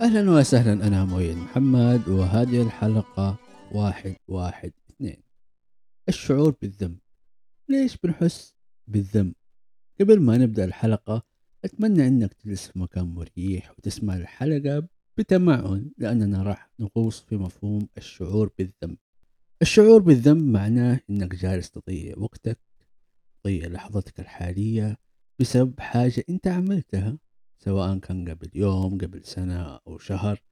أهلا وسهلا أنا مؤيد محمد وهذه الحلقة واحد واحد اثنين. الشعور بالذنب. ليش بنحس بالذنب؟ قبل ما نبدأ الحلقة أتمنى أنك تجلس في مكان مريح وتسمع الحلقة بتمعن لأننا راح نغوص في مفهوم الشعور بالذنب. الشعور بالذنب معناه أنك جالس تضيع وقتك تضيع لحظتك الحالية بسبب حاجة أنت عملتها. سواء كان قبل يوم قبل سنة أو شهر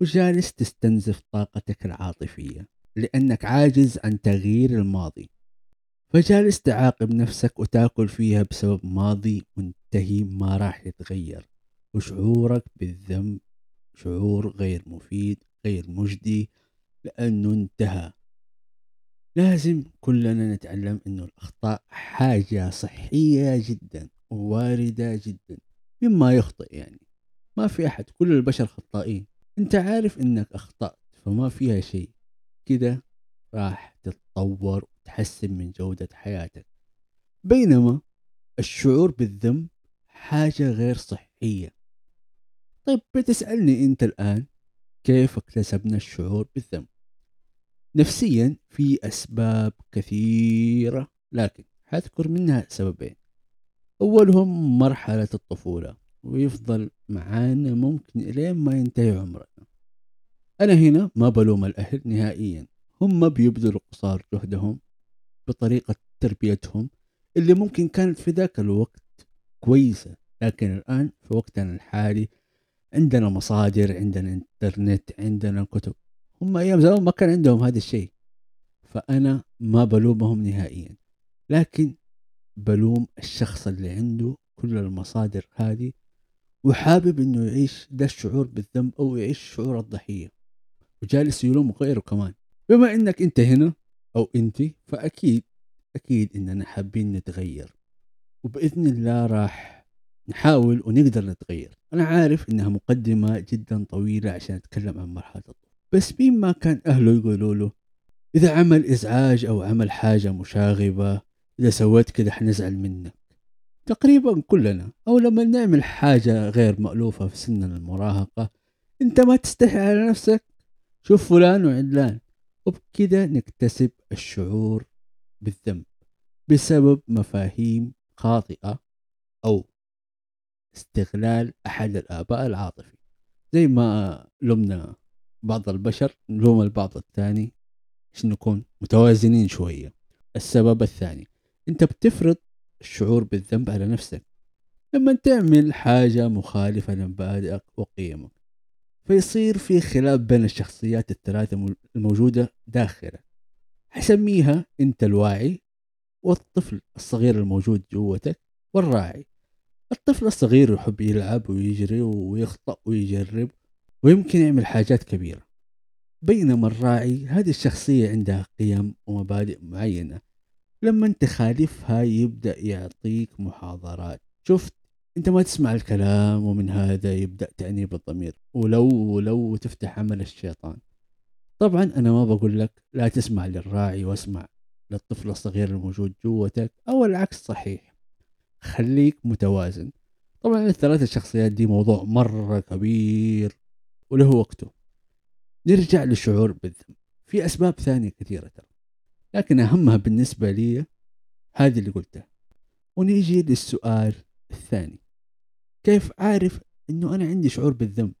وجالس تستنزف طاقتك العاطفية لأنك عاجز عن تغيير الماضي. فجالس تعاقب نفسك وتأكل فيها بسبب ماضي منتهي ما راح يتغير. وشعورك بالذنب شعور غير مفيد غير مجدي لأنه انتهى. لازم كلنا نتعلم أنه الأخطاء حاجة صحية جدا وواردة جدا. مما يخطئ يعني. ما في أحد كل البشر خطائين. أنت عارف أنك أخطأت فما فيها شيء. كده راح تتطور وتحسن من جودة حياتك. بينما الشعور بالذنب حاجة غير صحية. طيب بتسألني أنت الآن كيف اكتسبنا الشعور بالذنب؟ نفسيا في أسباب كثيرة لكن حذكر منها سببين. أولهم مرحلة الطفولة ويفضل معانا ممكن إلين ما ينتهي عمرنا. أنا هنا ما بلوم الأهل نهائيا هم بيبذلوا قصار جهدهم بطريقة تربيتهم اللي ممكن كانت في ذاك الوقت كويسة لكن الآن في وقتنا الحالي عندنا مصادر عندنا إنترنت عندنا كتب هم أيام زمان ما كان عندهم هذا الشيء. فأنا ما بلومهم نهائيا لكن بلوم الشخص اللي عنده كل المصادر هذه وحابب إنه يعيش ده الشعور بالذنب أو يعيش شعور الضحية. وجالس يلوم غيره كمان. بما إنك أنت هنا أو أنت فأكيد أكيد إننا حابين نتغير. وبإذن الله راح نحاول ونقدر نتغير. أنا عارف إنها مقدمة جدا طويلة عشان أتكلم عن مرحلة الطفوله بس مين ما كان أهله يقولوا له إذا عمل إزعاج أو عمل حاجة مشاغبة إذا سويت كده حنزعل منك. تقريبا كلنا أو لما نعمل حاجة غير مألوفة في سن المراهقة أنت ما تستحي على نفسك. شوف فلان وعلان وبكده نكتسب الشعور بالذنب بسبب مفاهيم خاطئة أو استغلال أحد الآباء العاطفي. زي ما لمنا بعض البشر نلوم البعض الثاني عشان نكون متوازنين شوية. السبب الثاني انت بتفرض الشعور بالذنب على نفسك. لما تعمل حاجة مخالفة لمبادئك وقيمك فيصير في خلاف بين الشخصيات الثلاثة الموجودة داخلك. حسميها انت الواعي والطفل الصغير الموجود جوتك والراعي. الطفل الصغير يحب يلعب ويجري ويخطأ ويجرب ويمكن يعمل حاجات كبيرة. بينما الراعي هذه الشخصية عندها قيم ومبادئ معينة. لما تخالفها يبدأ يعطيك محاضرات. شفت؟ انت ما تسمع الكلام ومن هذا يبدأ تأنيب الضمير. ولو ولو تفتح عمل الشيطان. طبعا أنا ما بقول لك لا تسمع للراعي واسمع للطفل الصغير الموجود جوتك أو العكس صحيح. خليك متوازن. طبعا الثلاث الشخصيات دي موضوع مرة كبير وله وقته. نرجع للشعور بالذنب. في أسباب ثانية كثيرة ترى. لكن أهمها بالنسبة لي هذه اللي قلتها. ونيجي للسؤال الثاني. كيف أعرف أنه أنا عندي شعور بالذنب؟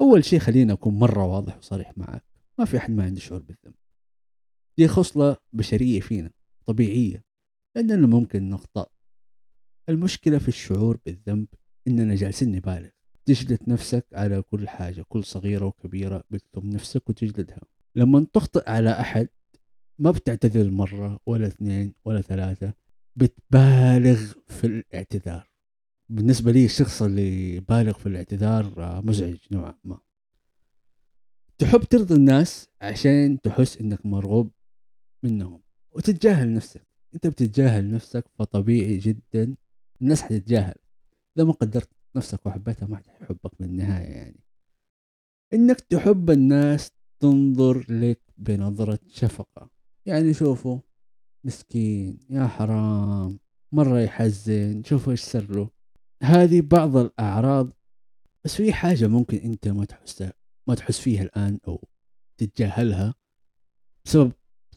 أول شيء خلينا أكون مرة واضح وصريح معك. ما في أحد ما عنده شعور بالذنب. دي خصلة بشرية فينا طبيعية لأننا ممكن نخطأ. المشكلة في الشعور بالذنب إننا جالسين نبالغ. تجلد نفسك على كل حاجة كل صغيرة وكبيرة بتلوم نفسك وتجلدها. لما تخطئ على أحد ما بتعتذر مرة ولا اثنين ولا ثلاثة بتبالغ في الاعتذار. بالنسبة لي الشخص اللي بالغ في الاعتذار مزعج نوعا ما. تحب ترضي الناس عشان تحس إنك مرغوب منهم وتتجاهل نفسك. أنت بتتجاهل نفسك فطبيعي جدا الناس حتتجاهل. إذا ما قدرت نفسك وحبيتها ما حتحبك بالنهاية يعني. إنك تحب الناس تنظر لك بنظرة شفقة. يعني شوفوا مسكين يا حرام مرة يحزن شوفوا إيش صار له. هذه بعض الأعراض بس في حاجة ممكن أنت ما تحس ما تحس فيها الآن أو تتجاهلها بسبب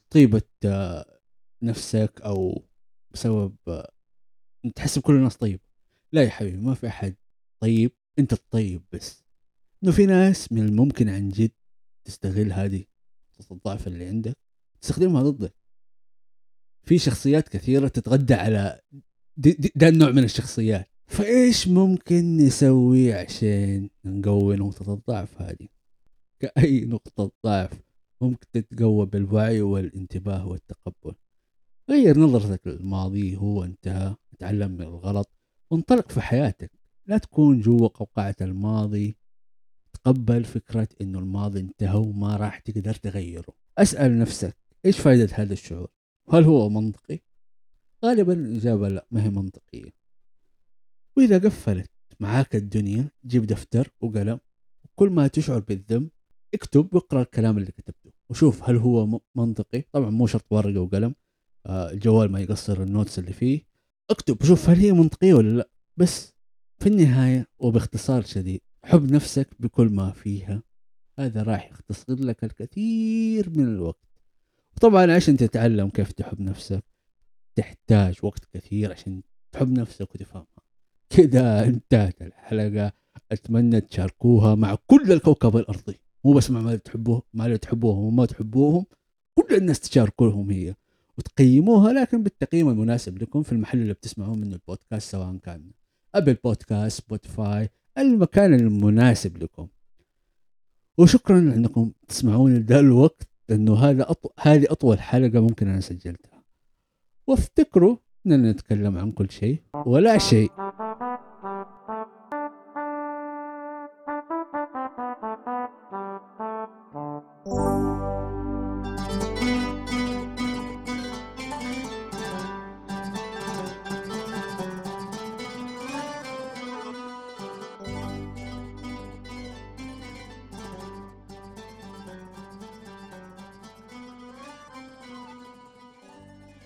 طيبة آه، نفسك أو بسبب آه، تحس بكل الناس طيب. لا يا حبيبي ما في أحد طيب أنت الطيب بس. إنه في ناس من الممكن عن جد تستغل هذه الضعف اللي عندك تستخدمها ضدك في شخصيات كثيرة تتغدى على ده النوع من الشخصيات. فإيش ممكن نسوي عشان نقوي نقطة الضعف هذه؟ كأي نقطة ضعف ممكن تتقوى بالوعي والانتباه والتقبل. غير نظرتك للماضي هو انتهى تعلم من الغلط وانطلق في حياتك. لا تكون جوا قوقعة الماضي. تقبل فكرة إنه الماضي انتهى وما راح تقدر تغيره. أسأل نفسك إيش فائدة هذا الشعور؟ هل هو منطقي؟ غالبا الإجابة لا ما هي منطقية. وإذا قفلت معاك الدنيا جيب دفتر وقلم كل ما تشعر بالذنب اكتب واقرأ الكلام اللي كتبته. وشوف هل هو منطقي؟ طبعا مو شرط ورقة وقلم آه الجوال ما يقصر النوتس اللي فيه. اكتب وشوف هل هي منطقية ولا لا. بس في النهاية وباختصار شديد حب نفسك بكل ما فيها. هذا راح يختصر لك الكثير من الوقت. وطبعا عشان تتعلم كيف تحب نفسك تحتاج وقت كثير عشان تحب نفسك وتفهمها. كذا انتهت الحلقة. أتمنى تشاركوها مع كل الكوكب الأرضي. مو بس مع ما تحبوه اللي تحبوهم وما تحبوهم كل الناس تشاركوهم هي وتقيموها. لكن بالتقييم المناسب لكم في المحل اللي بتسمعون منه البودكاست سواء كان أبل بودكاست سبوتيفاي المكان المناسب لكم. وشكرا انكم تسمعوني ذا الوقت. لأنه هذا أطو... هذه أطول حلقة ممكن أنا سجلتها. وافتكروا إننا نتكلم عن كل شيء ولا شيء.